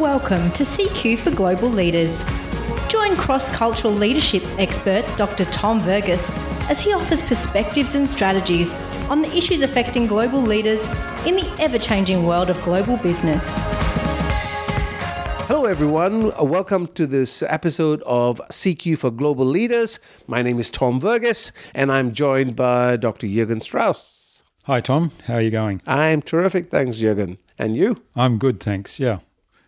Welcome to CQ for Global Leaders. Join cross cultural leadership expert Dr. Tom Verghese as he offers perspectives and strategies on the issues affecting global leaders in the ever changing world of global business. Hello, everyone. Welcome to this episode of CQ for Global Leaders. My name is Tom Verghese, and I'm joined by Dr. Jürgen Strauss. Hi, Tom. How are you going? I'm terrific. Thanks, Jürgen. And you? I'm good, thanks. Yeah.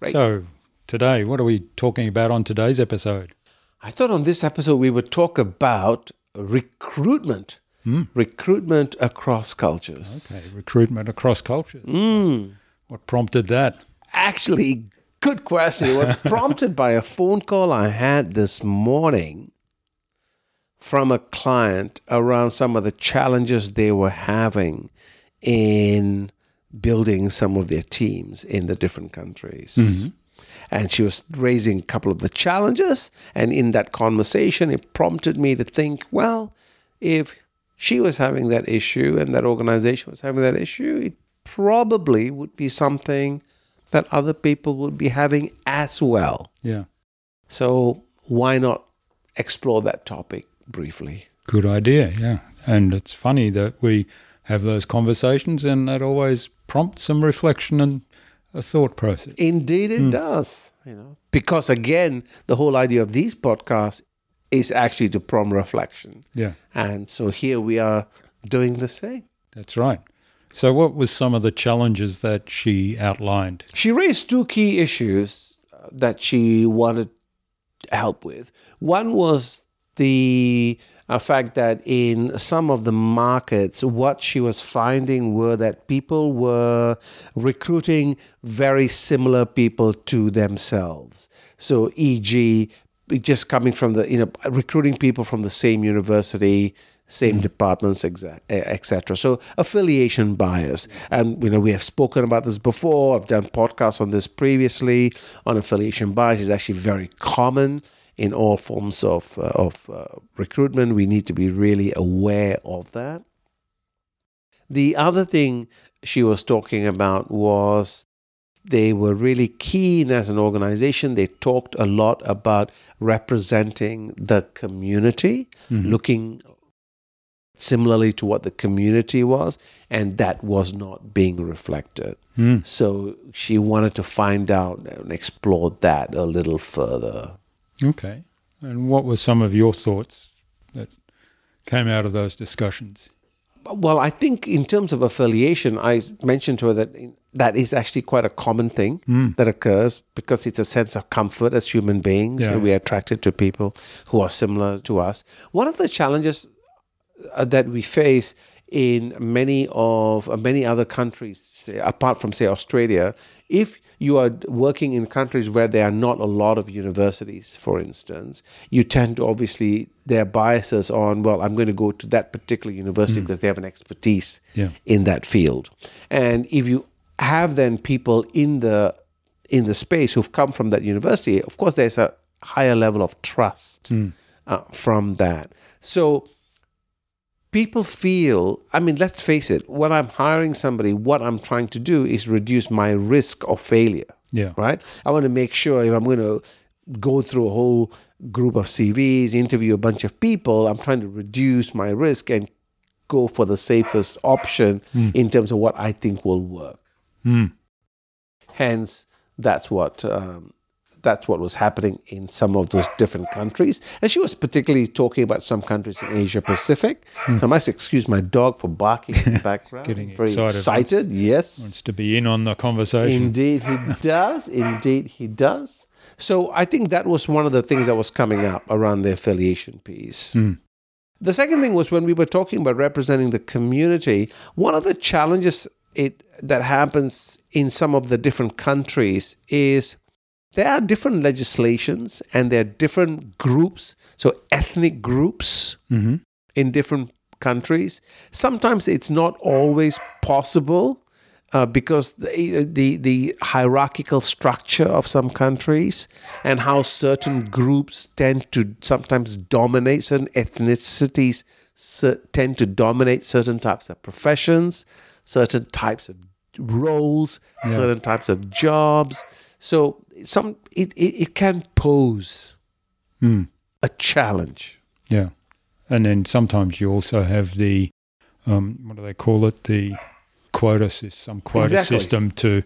Great. So, today, what are we talking about on today's episode? I thought on this episode we would talk about recruitment. Hmm. Recruitment across cultures. Okay, recruitment across cultures. Hmm. What prompted that? Actually, good question. It was prompted by a phone call I had this morning from a client around some of the challenges they were having in building some of their teams in the different countries. Mm-hmm. And she was raising a couple of the challenges. And in that conversation, it prompted me to think well, if she was having that issue and that organization was having that issue, it probably would be something that other people would be having as well. Yeah. So why not explore that topic briefly? Good idea. Yeah. And it's funny that we have those conversations and that always prompts some reflection and a thought process. Indeed, it does. You know, because again, the whole idea of these podcasts is actually to prompt reflection, Yeah. and so here we are doing the same. That's right. So, what was some of the challenges that she outlined? She raised two key issues uh, that she wanted help with. One was the uh, fact that in some of the markets, what she was finding were that people were recruiting very similar people to themselves. So, e.g., just coming from the, you know, recruiting people from the same university, same departments, eh, etc. So affiliation bias, and you know we have spoken about this before. I've done podcasts on this previously. On affiliation bias is actually very common in all forms of uh, of uh, recruitment. We need to be really aware of that. The other thing she was talking about was they were really keen as an organization. They talked a lot about representing the community, looking similarly to what the community was, and that was not being reflected. Hmm. So she wanted to find out and explore that a little further. Okay. And what were some of your thoughts that came out of those discussions? Well, I think in terms of affiliation, I mentioned to her that that is actually quite a common thing that occurs because it's a sense of comfort as human beings. Yeah. we are attracted to people who are similar to us. One of the challenges uh, that we face in many of uh, many other countries, say, apart from say Australia, if you are working in countries where there are not a lot of universities, for instance, you tend to obviously there are biases on well, I'm going to go to that particular university because they have an expertise Yeah. in that field, and if you have then people in the in the space who've come from that university, of course, there's a higher level of trust uh, from that. So people feel, I mean, let's face it, when I'm hiring somebody, what I'm trying to do is reduce my risk of failure, Yeah. right? I want to make sure if I'm going to go through a whole group of CVs, interview a bunch of people, I'm trying to reduce my risk and go for the safest option in terms of what I think will work. Hence, that's what um, that's what was happening in some of those different countries. And she was particularly talking about some countries in Asia Pacific. Hmm. So I must excuse my dog for barking in the background. Getting Very excited. excited. Yes, Wants to be in on the conversation. indeed he does. Indeed he does. So I think that was one of the things that was coming up around the affiliation piece. Hmm. The second thing was when we were talking about representing the community, one of the challenges it that happens in some of the different countries is there are different legislations and there are different groups, so ethnic groups in different countries. Sometimes it's not always possible uh, because the, the the hierarchical structure of some countries and how certain groups tend to sometimes dominate certain ethnicities tend to dominate certain types of professions, certain types of roles, certain types of jobs. So some it, it, it can pose Mm. a challenge. Yeah. And then sometimes you also have the, um, what do they call it? The quota system, some quota Exactly. system to,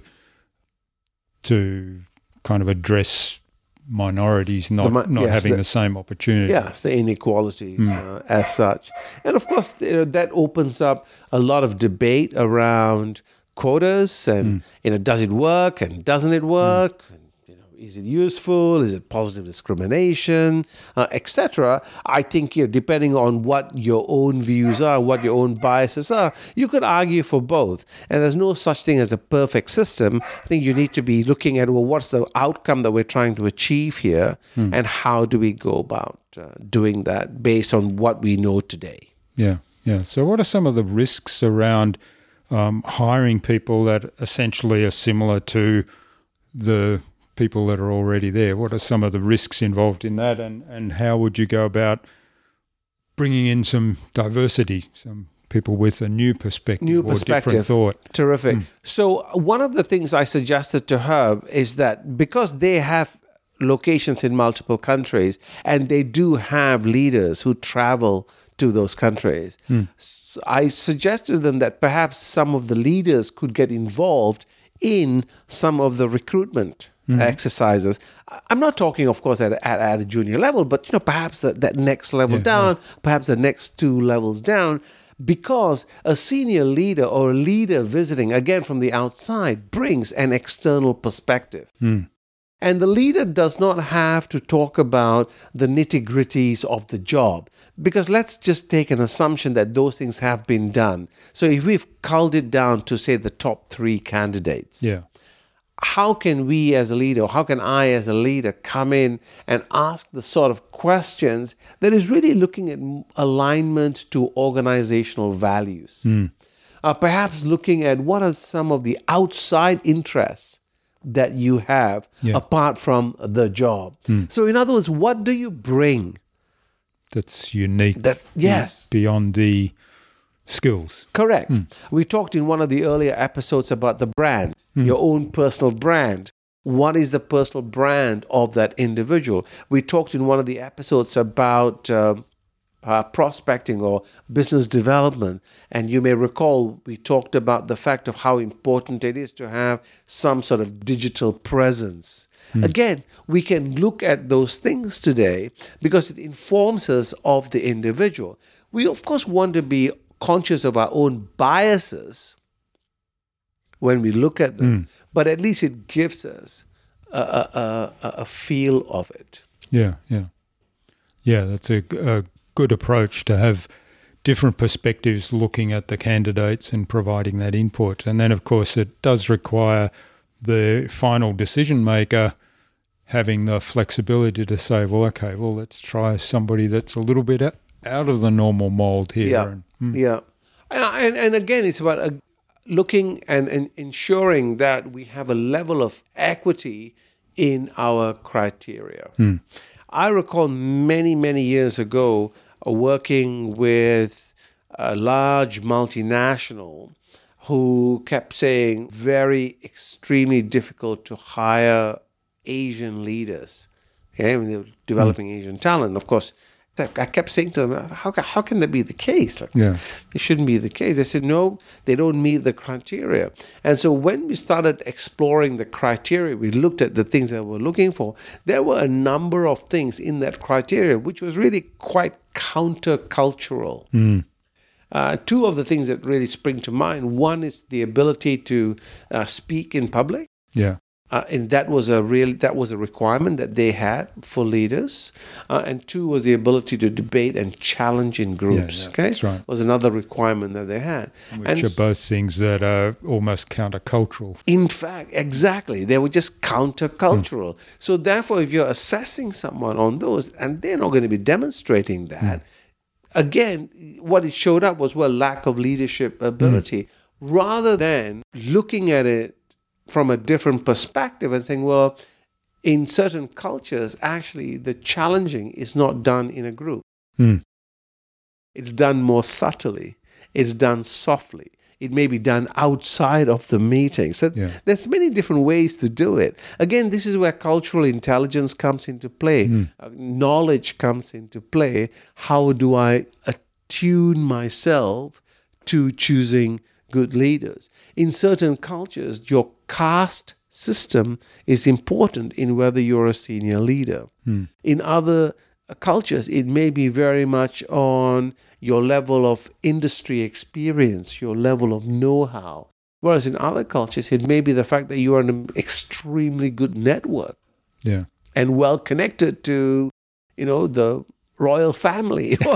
to kind of address minorities not, mi- not yes, having the- the, same opportunity. Yes, the inequalities Mm. uh, as such, and of course you know, that opens up a lot of debate around quotas and Mm. you know does it work and doesn't it work? And, you know, is it useful? Is it positive discrimination, uh, etc.? I think you know, depending on what your own views are, what your own biases are, you could argue for both. And there's no such thing as a perfect system. I think you need to be looking at well, what's the outcome that we're trying to achieve here, and how do we go about uh, doing that based on what we know today. Yeah, yeah. So, what are some of the risks around um, hiring people that essentially are similar to the people that are already there? What are some of the risks involved in that, and and how would you go about bringing in some diversity, some people with a new perspective New or perspective. different thought? Terrific. So, one of the things I suggested to her is that because they have locations in multiple countries and they do have leaders who travel to those countries, s- I suggested to them that perhaps some of the leaders could get involved in some of the recruitment mm-hmm. exercises. I- I'm not talking, of course, at, at, at a junior level, but you know, perhaps that, that next level Yeah, down, perhaps the next two levels down, because a senior leader or a leader visiting, again from the outside, brings an external perspective. Hmm. And the leader does not have to talk about the nitty gritties of the job. Because let's just take an assumption that those things have been done. So if we've culled it down to, say, the top three candidates, Yeah, how can we as a leader, how can I as a leader come in and ask the sort of questions that is really looking at alignment to organizational values? Uh, perhaps looking at what are some of the outside interests that you have Yeah. apart from the job. So, in other words, what do you bring? That's unique. That yes, beyond the skills. Correct. We talked in one of the earlier episodes about the brand, your own personal brand. What is the personal brand of that individual? We talked in one of the episodes about um, uh, prospecting or business development. And you may recall we talked about the fact of how important it is to have some sort of digital presence. Again, we can look at those things today because it informs us of the individual. We, of course, want to be conscious of our own biases when we look at them, but at least it gives us a, a, a, a a feel of it. Yeah, yeah, yeah. That's a, a good approach to have different perspectives looking at the candidates and providing that input. And then, of course, it does require the final decision maker having the flexibility to say, "Well, okay, well, let's try somebody that's a little bit out of the normal mold here." Yeah. And, mm, Yeah. And, and, again, it's about uh, looking and, and ensuring that we have a level of equity in our criteria. I recall many, many years ago uh, working with a large multinational who kept saying very extremely difficult to hire Asian leaders. Okay, when they were developing Asian talent, of course, I kept saying to them, "How how can that be the case? Like, Yeah. it shouldn't be the case." They said, "No, they don't meet the criteria." And so when we started exploring the criteria, we looked at the things that we're looking for. There were a number of things in that criteria which was really quite countercultural. Uh, two of the things that really spring to mind one is the ability to uh, speak in public. yeah, Uh, and that was a real that was a requirement that they had for leaders. Uh, and two was the ability to debate and challenge in groups. yeah, okay, that's right. Was another requirement that they had. which and are both things that are almost countercultural. in fact, exactly, they were just countercultural. So therefore, if you're assessing someone on those, and they're not going to be demonstrating that, again, what it showed up was well lack of leadership ability, rather than looking at it from a different perspective and saying, well, in certain cultures, actually, the challenging is not done in a group. Hmm. It's done more subtly. It's done softly. It may be done outside of the meeting. So Yeah. there's many different ways to do it. Again, this is where cultural intelligence comes into play. Uh, knowledge comes into play. How do I attune myself to choosing good leaders? In certain cultures, your caste system is important in whether you're a senior leader. In other uh, cultures, it may be very much on your level of industry experience, your level of know how. Whereas in other cultures, it may be the fact that you are in an extremely good network Yeah. and well connected to, you know, the royal family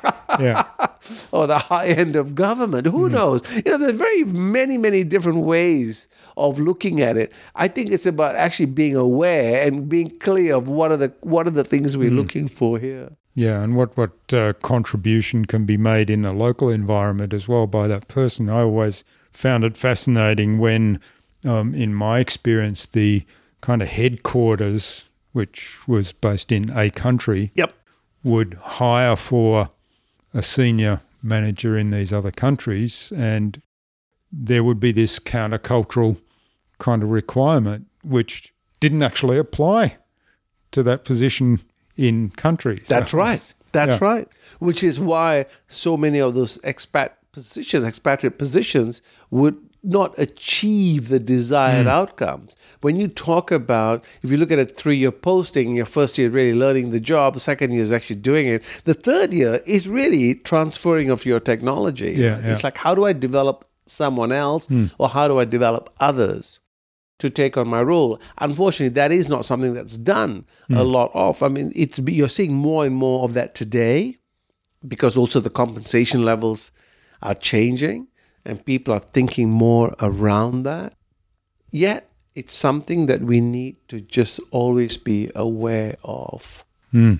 Yeah. or the high end of government. Who knows? You know, there's very many, many different ways of looking at it. I think it's about actually being aware and being clear of what are the what are the things we're looking for here. Yeah, and what what uh, contribution can be made in a local environment as well by that person. I always found it fascinating when, um, in my experience, the kind of headquarters, which was based in a country, Yep. would hire for a senior manager in these other countries, and there would be this countercultural kind of requirement, which didn't actually apply to that position in countries. That's right. That's Yeah. right. Which is why so many of those expat positions, expatriate positions, would not achieve the desired hmm. outcomes. When you talk about, if you look at a three year posting, your first year really learning the job, second year is actually doing it, the third year is really transferring of your technology. Yeah, yeah. It's like, how do I develop someone else hmm. or how do I develop others? to take on my role. Unfortunately, that is not something that's done a hmm. lot of. I mean, it's you're seeing more and more of that today because also the compensation levels are changing and people are thinking more around that. Yet, it's something that we need to just always be aware of. Hmm.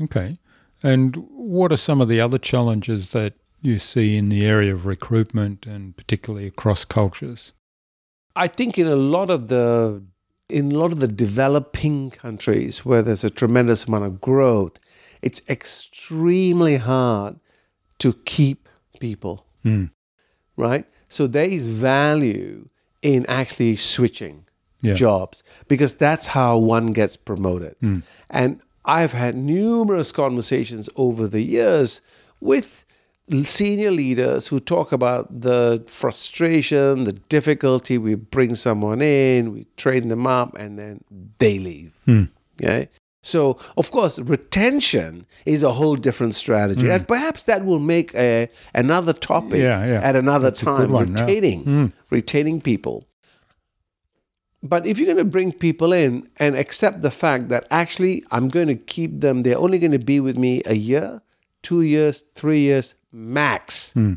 Okay. And what are some of the other challenges that you see in the area of recruitment and particularly across cultures? I think in a lot of the in a lot of the developing countries where there's a tremendous amount of growth, it's extremely hard to keep people. Hmm. Right? So there is value in actually switching Yeah. jobs because that's how one gets promoted. Hmm. And I've had numerous conversations over the years with senior leaders who talk about the frustration, the difficulty. We bring someone in, we train them up, and then they leave. Hmm. Okay. So, of course, retention is a whole different strategy, hmm. and perhaps that will make a, another topic Yeah, yeah. at another That's time. one, yeah. retaining, hmm. retaining people. But if you're going to bring people in and accept the fact that actually I'm going to keep them, they're only going to be with me a year, two years, three years max, hmm.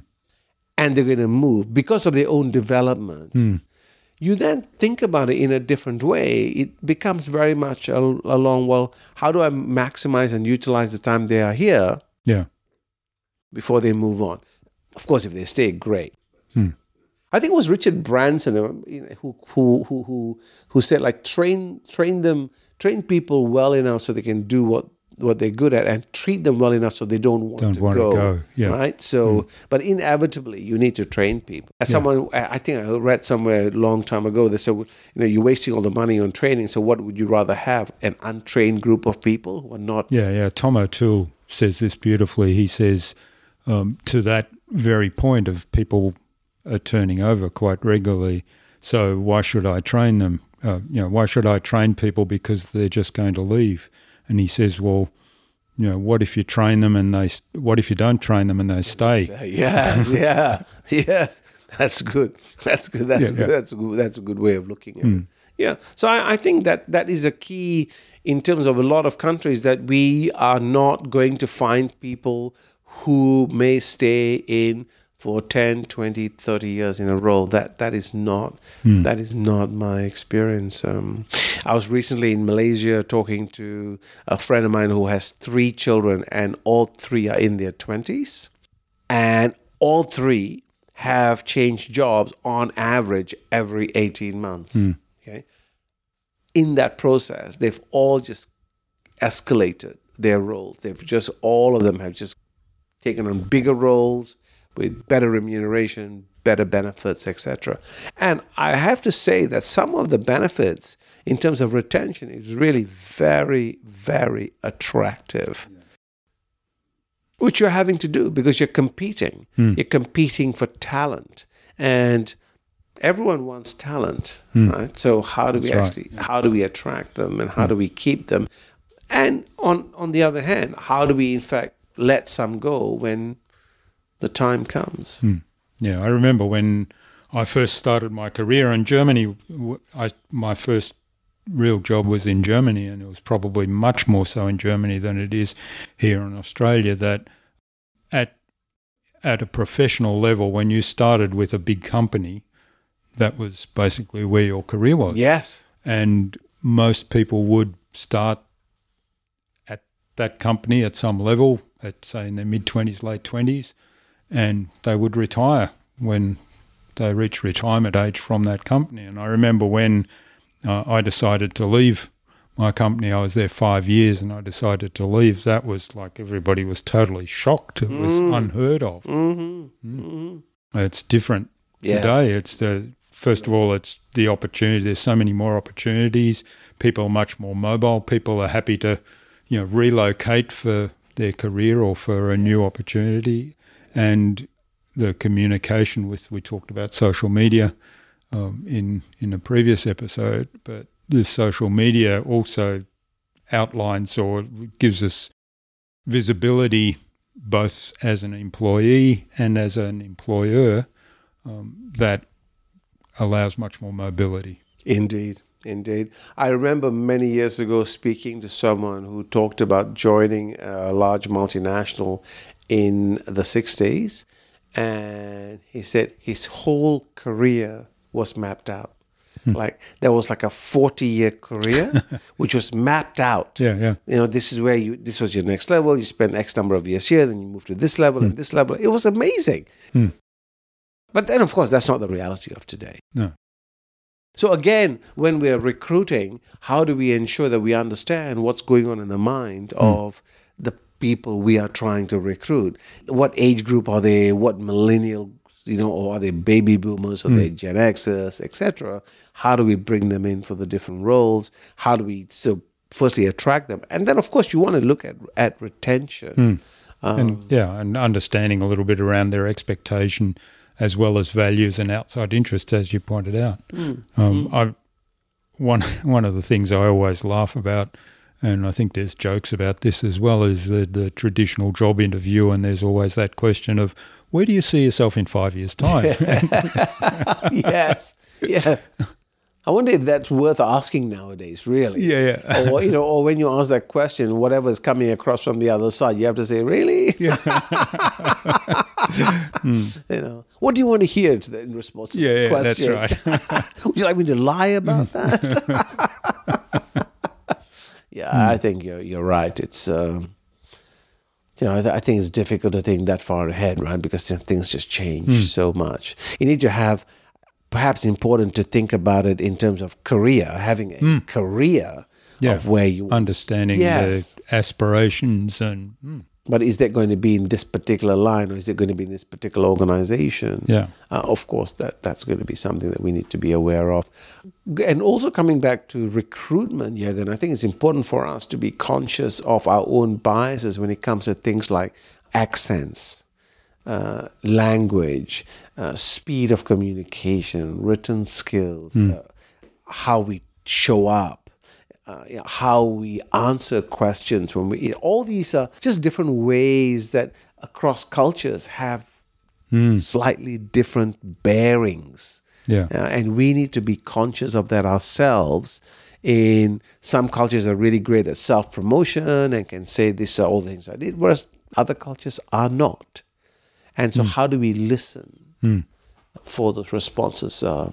and they're going to move because of their own development. You then think about it in a different way. It becomes very much al- along, well, how do I maximize and utilize the time they are here Yeah. before they move on? Of course, if they stay, great. I think it was Richard Branson uh, who, who who who who said like train train them train people well enough so they can do what what they're good at and treat them well enough so they don't want Don't to want to go, go, yeah. right so but inevitably you need to train people as someone I I think I read somewhere a long time ago they said you know you're wasting all the money on training so what would you rather have an untrained group of people who are not Yeah, yeah. Tom O'Toole says this beautifully. He says um, to that very point of people are turning over quite regularly. So why should I train them? Uh, you know, why should I train people because they're just going to leave? And he says, well, you know, what if you train them and they? What if you don't train them and they stay? Yes, yeah, yes. That's good. That's good. That's Yeah, good. yeah. That's a good. That's a good way of looking at hmm. it. Yeah. So I, I think that that is a key in terms of a lot of countries that we are not going to find people who may stay in for 10 20 30 years in a row. That that is not that is not my experience. Um, i was recently in malaysia talking to a friend of mine who has three children and all three are in their 20s and all three have changed jobs on average every 18 months. Okay? In that process they've all just escalated their roles. They've just all of them have just taken on bigger roles with better remuneration better benefits, etc. And I have to say that some of the benefits in terms of retention is really very, very attractive. Which you're having to do because you're competing. Hmm. You're competing for talent. And everyone wants talent, Hmm. right? So how do we That's right. actually how do we attract them and how do we keep them? And on on the other hand, how do we in fact let some go when the time comes? Hmm. Yeah, I remember when I first started my career in Germany. I my first real job was in Germany, and it was probably much more so in Germany than it is here in Australia. That at at a professional level, when you started with a big company, that was basically where your career was. Yes. and most people would start at that company at some level, at say in their mid twenties, late twenties, and they would retire when they reach retirement age from that company. And I remember when uh, I decided to leave my company, I was there five years, and I decided to leave. That was like everybody was totally shocked. It was unheard of. Mm-hmm. It's different Yeah. today. It's the first of all, it's the opportunity. There's so many more opportunities. People are much more mobile. People are happy to, you know, relocate for their career or for a new opportunity. And the communication with we talked about social media um, in in a previous episode, but this social media also outlines or gives us visibility both as an employee and as an employer um, that allows much more mobility. Indeed, indeed. I remember many years ago speaking to someone who talked about joining a large multinational in the 60s, and he said his whole career was mapped out. Hmm. Like there was like a 40 year career, which was mapped out. Yeah, yeah. You know, this is where you, this was your next level. You spend X number of years here, then you move to this level and hmm. this level. It was amazing. Hmm. But then, of course, that's not the reality of today. No. So again, when we're recruiting, how do we ensure that we understand what's going on in the mind hmm. of the people we are trying to recruit? What age group are they? What millennial, you know, or are they baby boomers or are they Gen Xers, etc.? How do we bring them in for the different roles? How do we so firstly attract them, and then of course you want to look at at retention. Um, and yeah, and understanding a little bit around their expectation as well as values and outside interests, as you pointed out. Um, I one one of the things I always laugh about, and I think there's jokes about this as well, as the the traditional job interview, and there's always that question of where do you see yourself in five years' time? yes, yes. I wonder if that's worth asking nowadays, really. Yeah, yeah. or you know, or when you ask that question, whatever's coming across from the other side, you have to say, "Really?" Yeah. Hmm. You know, what do you want to hear to the, in response to Yeah, the yeah, that's question? right. Would you like me to lie about hmm. that? Yeah, I think you're you're right. It's um, you know, I, th- I think it's difficult to think that far ahead, right? Because things just change so much. You need to have, perhaps, important to think about it in terms of career, having a career Yeah. of where you. Understanding Yes. the aspirations and mm, but is that going to be in this particular line, or is it going to be in this particular organization? yeah, Uh, of course, that, that's going to be something that we need to be aware of. And also coming back to recruitment, Jürgen, I think it's important for us to be conscious of our own biases when it comes to things like accents, uh, language, uh, speed of communication, written skills, uh, how we show up. Uh, you know, how we answer questions when we all these are just different ways that across cultures have slightly different bearings. yeah, Uh, and we need to be conscious of that ourselves. In some cultures are really great at self promotion and can say these are all the things I did, whereas other cultures are not. And so, how do we listen for those responses? Uh,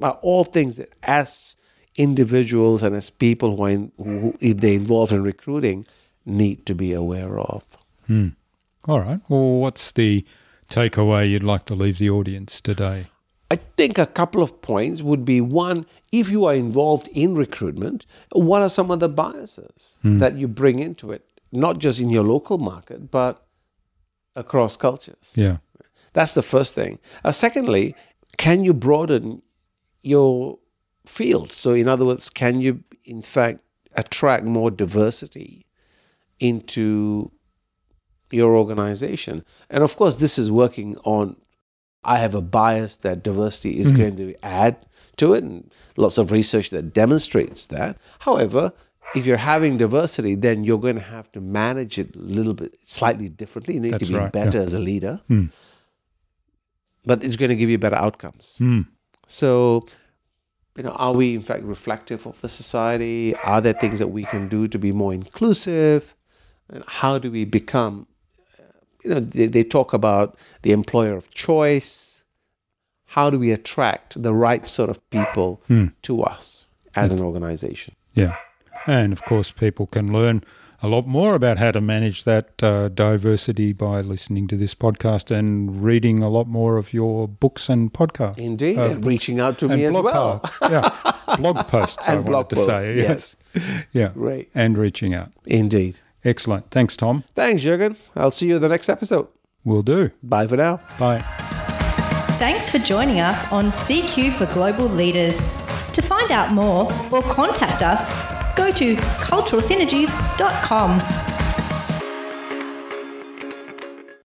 are all things that, as individuals and as people who, are in, who, if they're involved in recruiting, need to be aware of. All right. Well, what's the takeaway you'd like to leave the audience today? I think a couple of points would be one, if you are involved in recruitment, what are some of the biases that you bring into it? Not just in your local market, but across cultures. Yeah. That's the first thing. Uh, secondly, can you broaden your field? So, in other words, can you, in fact, attract more diversity into your organization? And of course, this is working on. I have a bias that diversity is going to add to it, and lots of research that demonstrates that. However, if you're having diversity, then you're going to have to manage it a little bit slightly differently. You need That's to be right, better yeah. as a leader, Mm. but it's going to give you better outcomes. Mm. So, you know, are we in fact reflective of the society? Are there things that we can do to be more inclusive? And how do we become, you know, they, they talk about the employer of choice. How do we attract the right sort of people hmm. to us as an organization? Yeah. And of course, people can learn a lot more about how to manage that uh, diversity by listening to this podcast and reading a lot more of your books and podcasts. Indeed, Uh, and reaching out to and me as blog well. posts. yeah. Blog posts, I And blog wanted to posts, say. yes. yeah. Great. And reaching out. Indeed. Excellent. Thanks, Tom. Thanks, Jürgen. I'll see you in the next episode. We'll do. Bye for now. Bye. Thanks for joining us on CQ for Global Leaders. To find out more or contact us, go to culturalsynergies.com.